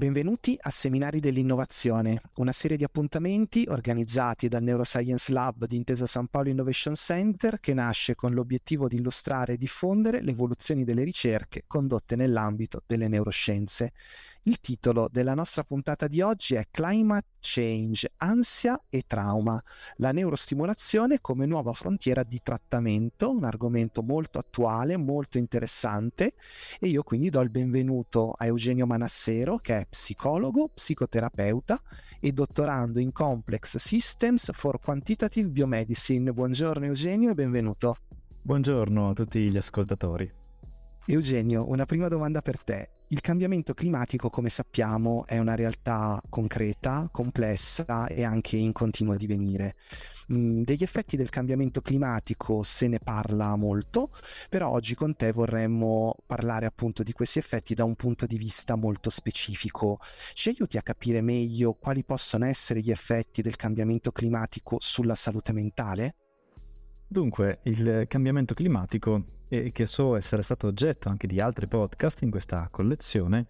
Benvenuti a Seminari dell'Innovazione, una serie di appuntamenti organizzati dal Neuroscience Lab di Intesa San Paolo Innovation Center che nasce con l'obiettivo di illustrare e diffondere le evoluzioni delle ricerche condotte nell'ambito delle neuroscienze. Il titolo della nostra puntata di oggi è Climate Change, ansia e trauma, la neurostimolazione come nuova frontiera di trattamento, un argomento molto attuale, molto interessante e io quindi do il benvenuto a Eugenio Manassero che è psicologo, psicoterapeuta e dottorando in Complex Systems for Quantitative Biomedicine. Buongiorno Eugenio e benvenuto. Buongiorno a tutti gli ascoltatori. Eugenio, una prima domanda per te. Il cambiamento climatico, come sappiamo, è una realtà concreta, complessa e anche in continuo divenire. Mm, degli effetti del cambiamento climatico se ne parla molto, però oggi con te vorremmo parlare appunto di questi effetti da un punto di vista molto specifico. Ci aiuti a capire meglio quali possono essere gli effetti del cambiamento climatico sulla salute mentale? Dunque, il cambiamento climatico, che so essere stato oggetto anche di altri podcast in questa collezione,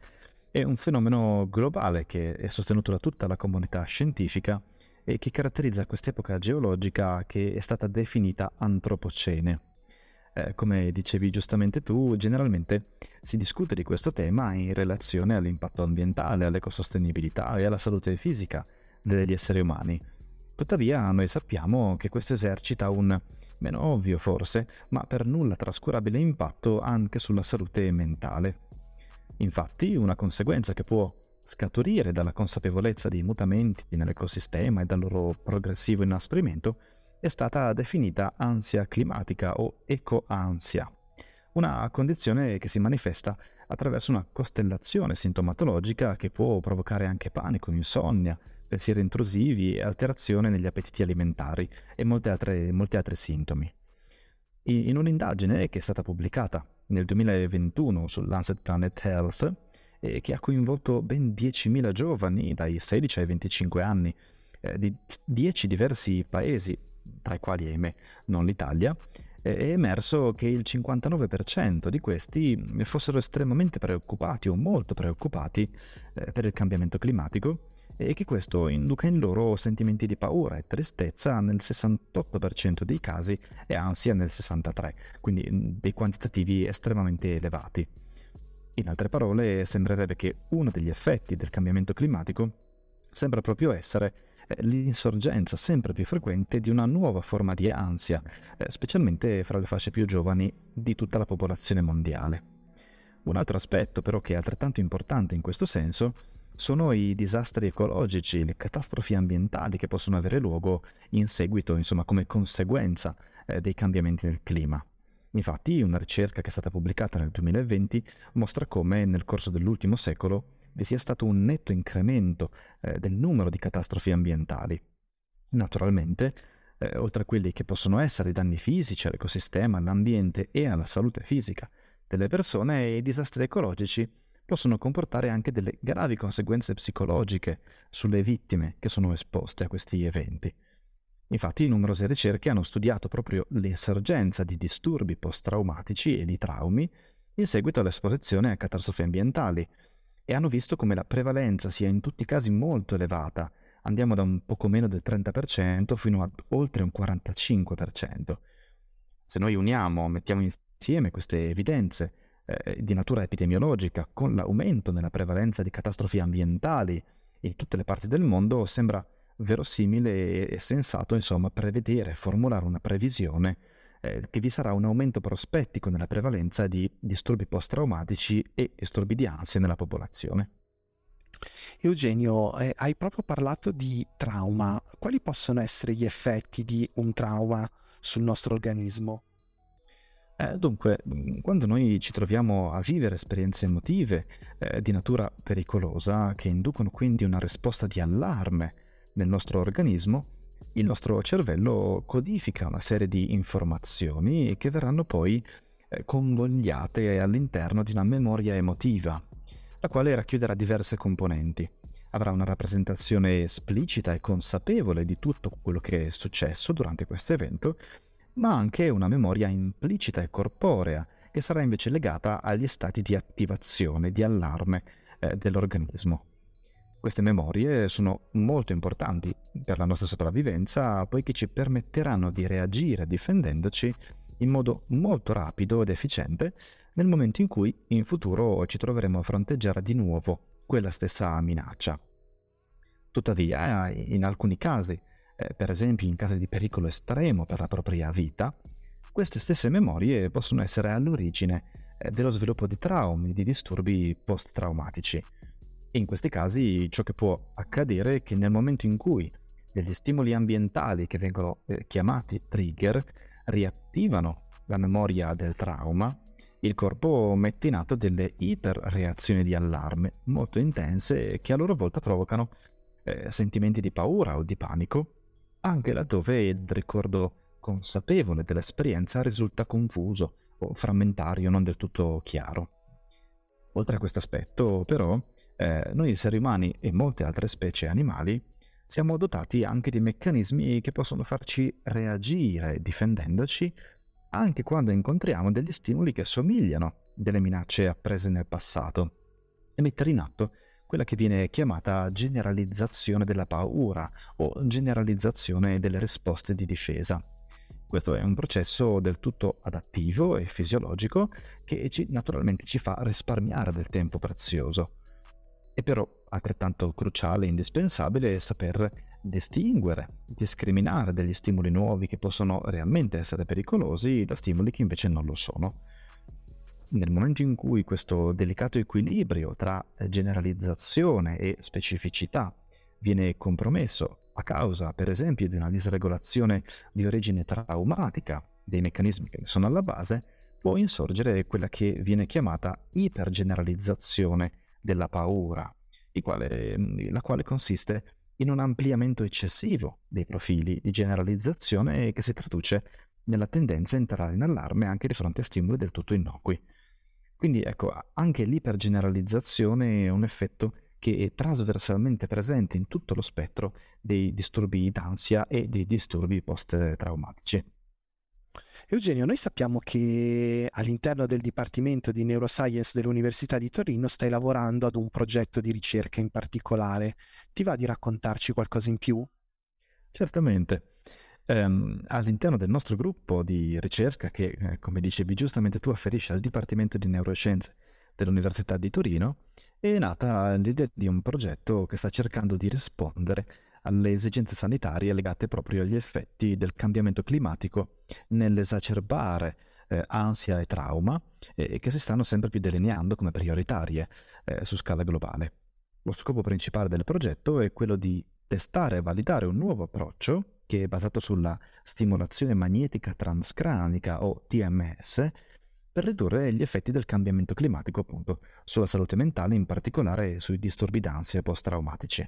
è un fenomeno globale che è sostenuto da tutta la comunità scientifica e che caratterizza quest'epoca geologica che è stata definita antropocene. Eh, come dicevi giustamente tu, generalmente si discute di questo tema in relazione all'impatto ambientale, all'ecosostenibilità e alla salute fisica degli esseri umani. Tuttavia noi sappiamo che questo esercita un meno ovvio forse, ma per nulla trascurabile impatto anche sulla salute mentale. Infatti, una conseguenza che può scaturire dalla consapevolezza di mutamenti nell'ecosistema e dal loro progressivo inasprimento è stata definita ansia climatica o ecoansia, una condizione che si manifesta attraverso una costellazione sintomatologica che può provocare anche panico, insonnia, pensieri intrusivi e alterazione negli appetiti alimentari e molti altri, molti altri sintomi. In un'indagine che è stata pubblicata nel 2021 sull'Ancet Planet Health e che ha coinvolto ben 10.000 giovani dai 16 ai 25 anni eh, di 10 diversi paesi, tra i quali, ahimè, non l'Italia, è emerso che il 59% di questi fossero estremamente preoccupati o molto preoccupati eh, per il cambiamento climatico e che questo induca in loro sentimenti di paura e tristezza nel 68% dei casi e ansia nel 63%, quindi dei quantitativi estremamente elevati. In altre parole, sembrerebbe che uno degli effetti del cambiamento climatico sembra proprio essere eh, l'insorgenza sempre più frequente di una nuova forma di ansia, eh, specialmente fra le fasce più giovani di tutta la popolazione mondiale. Un altro aspetto però che è altrettanto importante in questo senso sono i disastri ecologici, le catastrofi ambientali che possono avere luogo in seguito, insomma, come conseguenza eh, dei cambiamenti del clima. Infatti, una ricerca che è stata pubblicata nel 2020 mostra come nel corso dell'ultimo secolo vi sia stato un netto incremento eh, del numero di catastrofi ambientali. Naturalmente, eh, oltre a quelli che possono essere i danni fisici all'ecosistema, all'ambiente e alla salute fisica delle persone, i disastri ecologici possono comportare anche delle gravi conseguenze psicologiche sulle vittime che sono esposte a questi eventi. Infatti numerose ricerche hanno studiato proprio l'esergenza di disturbi post-traumatici e di traumi in seguito all'esposizione a catastrofi ambientali e hanno visto come la prevalenza sia in tutti i casi molto elevata, andiamo da un poco meno del 30% fino a oltre un 45%. Se noi uniamo, mettiamo insieme queste evidenze eh, di natura epidemiologica con l'aumento nella prevalenza di catastrofi ambientali in tutte le parti del mondo, sembra verosimile e sensato, insomma, prevedere, formulare una previsione eh, che vi sarà un aumento prospettico nella prevalenza di disturbi post-traumatici e disturbi di ansia nella popolazione. Eugenio, eh, hai proprio parlato di trauma. Quali possono essere gli effetti di un trauma sul nostro organismo? Eh, dunque, mm, quando noi ci troviamo a vivere esperienze emotive eh, di natura pericolosa, che inducono quindi una risposta di allarme nel nostro organismo, il nostro cervello codifica una serie di informazioni che verranno poi eh, convogliate all'interno di una memoria emotiva, la quale racchiuderà diverse componenti. Avrà una rappresentazione esplicita e consapevole di tutto quello che è successo durante questo evento, ma anche una memoria implicita e corporea, che sarà invece legata agli stati di attivazione, di allarme eh, dell'organismo. Queste memorie sono molto importanti per la nostra sopravvivenza poiché ci permetteranno di reagire difendendoci in modo molto rapido ed efficiente nel momento in cui in futuro ci troveremo a fronteggiare di nuovo quella stessa minaccia. Tuttavia, in alcuni casi, eh, per esempio in casi di pericolo estremo per la propria vita, queste stesse memorie possono essere all'origine eh, dello sviluppo di traumi, di disturbi post-traumatici. In questi casi ciò che può accadere è che nel momento in cui degli stimoli ambientali che vengono eh, chiamati trigger riattivano la memoria del trauma, il corpo mette in atto delle iperreazioni di allarme molto intense che a loro volta provocano eh, sentimenti di paura o di panico, anche laddove il ricordo consapevole dell'esperienza risulta confuso o frammentario, non del tutto chiaro. Oltre a questo aspetto, però, eh, noi esseri umani e molte altre specie animali siamo dotati anche di meccanismi che possono farci reagire difendendoci anche quando incontriamo degli stimoli che somigliano delle minacce apprese nel passato e mettere in atto quella che viene chiamata generalizzazione della paura o generalizzazione delle risposte di difesa. Questo è un processo del tutto adattivo e fisiologico che ci, naturalmente ci fa risparmiare del tempo prezioso. È però altrettanto cruciale e indispensabile saper distinguere, discriminare degli stimoli nuovi che possono realmente essere pericolosi da stimoli che invece non lo sono. Nel momento in cui questo delicato equilibrio tra generalizzazione e specificità viene compromesso a causa, per esempio, di una disregolazione di origine traumatica dei meccanismi che ne sono alla base, può insorgere quella che viene chiamata ipergeneralizzazione della paura, quale, mm, la quale consiste in un ampliamento eccessivo dei profili di generalizzazione che si traduce nella tendenza a entrare in allarme anche di fronte a stimoli del tutto innocui. Quindi ecco, anche l'ipergeneralizzazione è un effetto che è trasversalmente presente in tutto lo spettro dei disturbi d'ansia e dei disturbi post-traumatici. Eugenio, noi sappiamo che all'interno del Dipartimento di Neuroscience dell'Università di Torino stai lavorando ad un progetto di ricerca in particolare. Ti va di raccontarci qualcosa in più? Certamente. Um, all'interno del nostro gruppo di ricerca, che eh, come dicevi giustamente tu afferisce al Dipartimento di Neuroscienze dell'Università di Torino, è nata l'idea di un progetto che sta cercando di rispondere alle esigenze sanitarie legate proprio agli effetti del cambiamento climatico nell'esacerbare eh, ansia e trauma eh, che si stanno sempre più delineando come prioritarie eh, su scala globale. Lo scopo principale del progetto è quello di testare e validare un nuovo approccio che è basato sulla stimolazione magnetica transcranica o TMS per ridurre gli effetti del cambiamento climatico appunto sulla salute mentale, in particolare sui disturbi d'ansia post-traumatici.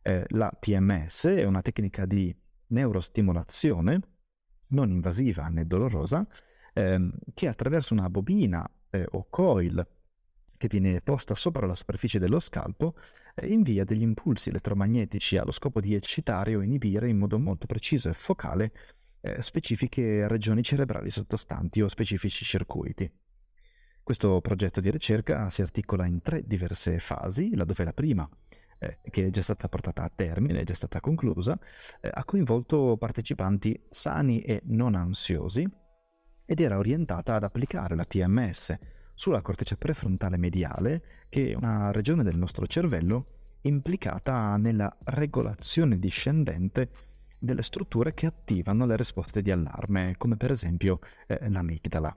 Eh, la TMS è una tecnica di neurostimolazione non invasiva né dolorosa ehm, che attraverso una bobina eh, o coil che viene posta sopra la superficie dello scalpo invia degli impulsi elettromagnetici allo scopo di eccitare o inibire in modo molto preciso e focale eh, specifiche regioni cerebrali sottostanti o specifici circuiti. Questo progetto di ricerca si articola in tre diverse fasi, laddove la prima eh, che è già stata portata a termine, è già stata conclusa, eh, ha coinvolto partecipanti sani e non ansiosi ed era orientata ad applicare la TMS sulla corteccia prefrontale mediale, che è una regione del nostro cervello implicata nella regolazione discendente delle strutture che attivano le risposte di allarme, come per esempio eh, l'amigdala.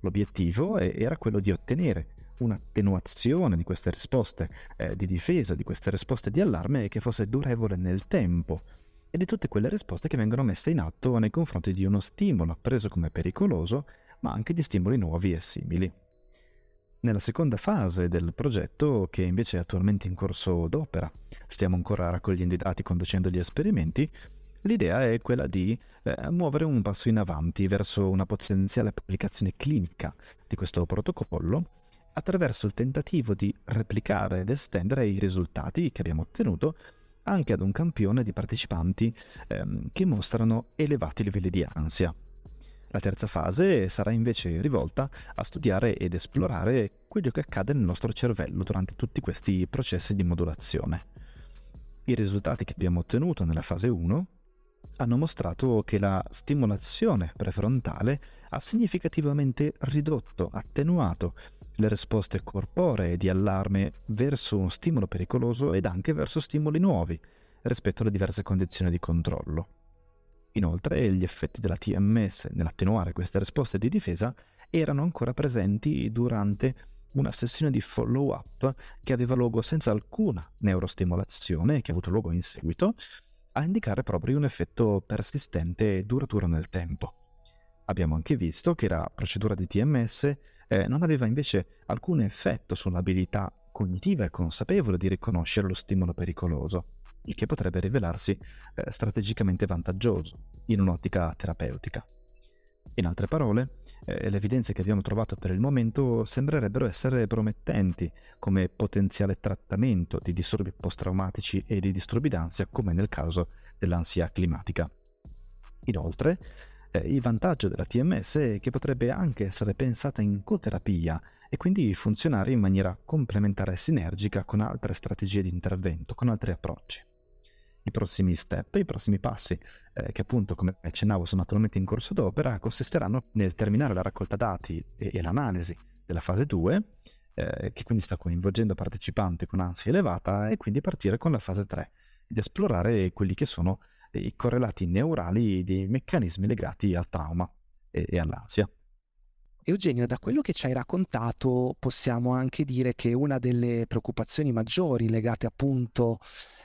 L'obiettivo era quello di ottenere un'attenuazione di queste risposte eh, di difesa, di queste risposte di allarme che fosse durevole nel tempo e di tutte quelle risposte che vengono messe in atto nei confronti di uno stimolo appreso come pericoloso, ma anche di stimoli nuovi e simili. Nella seconda fase del progetto, che invece è attualmente in corso d'opera, stiamo ancora raccogliendo i dati, conducendo gli esperimenti, L'idea è quella di eh, muovere un passo in avanti verso una potenziale applicazione clinica di questo protocollo attraverso il tentativo di replicare ed estendere i risultati che abbiamo ottenuto anche ad un campione di partecipanti ehm, che mostrano elevati livelli di ansia. La terza fase sarà invece rivolta a studiare ed esplorare quello che accade nel nostro cervello durante tutti questi processi di modulazione. I risultati che abbiamo ottenuto nella fase 1 hanno mostrato che la stimolazione prefrontale ha significativamente ridotto, attenuato le risposte corporee di allarme verso uno stimolo pericoloso ed anche verso stimoli nuovi rispetto alle diverse condizioni di controllo. Inoltre gli effetti della TMS nell'attenuare queste risposte di difesa erano ancora presenti durante una sessione di follow-up che aveva luogo senza alcuna neurostimolazione che ha avuto luogo in seguito, a indicare proprio un effetto persistente e duraturo nel tempo. Abbiamo anche visto che la procedura di TMS eh, non aveva invece alcun effetto sull'abilità cognitiva e consapevole di riconoscere lo stimolo pericoloso, il che potrebbe rivelarsi eh, strategicamente vantaggioso in un'ottica terapeutica. In altre parole, eh, le evidenze che abbiamo trovato per il momento sembrerebbero essere promettenti come potenziale trattamento di disturbi post-traumatici e di disturbi d'ansia, come nel caso dell'ansia climatica. Inoltre, eh, il vantaggio della TMS è che potrebbe anche essere pensata in coterapia e quindi funzionare in maniera complementare e sinergica con altre strategie di intervento, con altri approcci i prossimi step, i prossimi passi, eh, che appunto, come accennavo, sono attualmente in corso d'opera, consisteranno nel terminare la raccolta dati e, e l'analisi della fase 2, eh, che quindi sta coinvolgendo partecipanti con ansia elevata, e quindi partire con la fase 3 ed esplorare quelli che sono i correlati neurali dei meccanismi legati al trauma e, e all'ansia. Eugenio, da quello che ci hai raccontato possiamo anche dire che una delle preoccupazioni maggiori legate appunto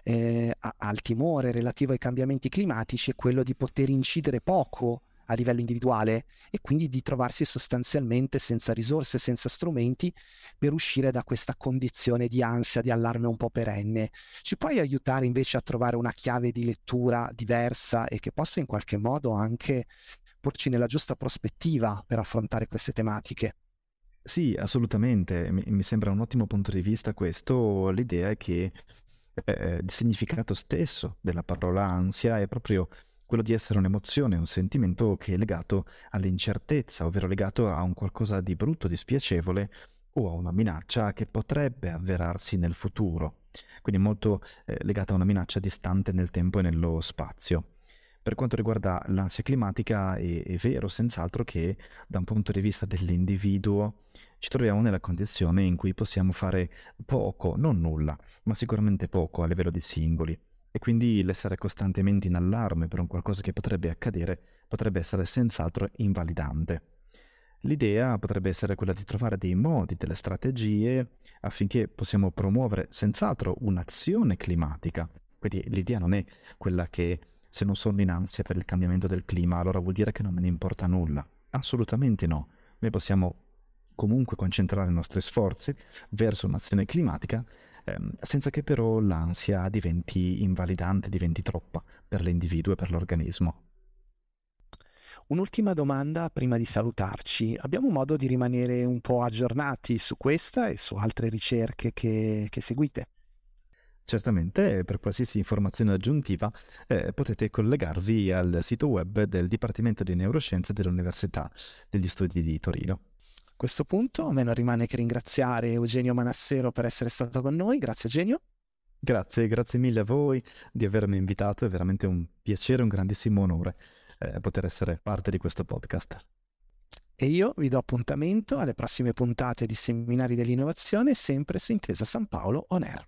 eh, a- al timore relativo ai cambiamenti climatici è quello di poter incidere poco a livello individuale e quindi di trovarsi sostanzialmente senza risorse, senza strumenti per uscire da questa condizione di ansia, di allarme un po' perenne. Ci puoi aiutare invece a trovare una chiave di lettura diversa e che possa in qualche modo anche porci nella giusta prospettiva per affrontare queste tematiche. Sì, assolutamente, mi, sembra un ottimo punto di vista questo. L'idea è che eh, il significato stesso della parola ansia è proprio quello di essere un'emozione, un sentimento che è legato all'incertezza, ovvero legato a un qualcosa di brutto, di spiacevole o a una minaccia che potrebbe avverarsi nel futuro, quindi molto eh, legata a una minaccia distante nel tempo e nello spazio. Per quanto riguarda l'ansia climatica è, è, vero senz'altro che da un punto di vista dell'individuo ci troviamo nella condizione in cui possiamo fare poco, non nulla, ma sicuramente poco a livello di singoli. E quindi l'essere costantemente in allarme per un qualcosa che potrebbe accadere potrebbe essere senz'altro invalidante. L'idea potrebbe essere quella di trovare dei modi, delle strategie affinché possiamo promuovere senz'altro un'azione climatica. Quindi l'idea non è quella che se non sono in ansia per il cambiamento del clima, allora vuol dire che non me ne importa nulla. Assolutamente no. Noi possiamo comunque concentrare i nostri sforzi verso un'azione climatica ehm, senza che però l'ansia diventi invalidante, diventi troppa per l'individuo e per l'organismo. Un'ultima domanda prima di salutarci. Abbiamo modo di rimanere un po' aggiornati su questa e su altre ricerche che, che seguite? Certamente, per qualsiasi informazione aggiuntiva eh, potete collegarvi al sito web del Dipartimento di Neuroscienze dell'Università degli Studi di Torino. A questo punto a me non rimane che ringraziare Eugenio Manassero per essere stato con noi. Grazie Eugenio. Grazie, grazie mille a voi di avermi invitato, è veramente un piacere, un grandissimo onore eh, poter essere parte di questo podcast. E io vi do appuntamento alle prossime puntate di Seminari dell'Innovazione, sempre su Intesa San Paolo On Air.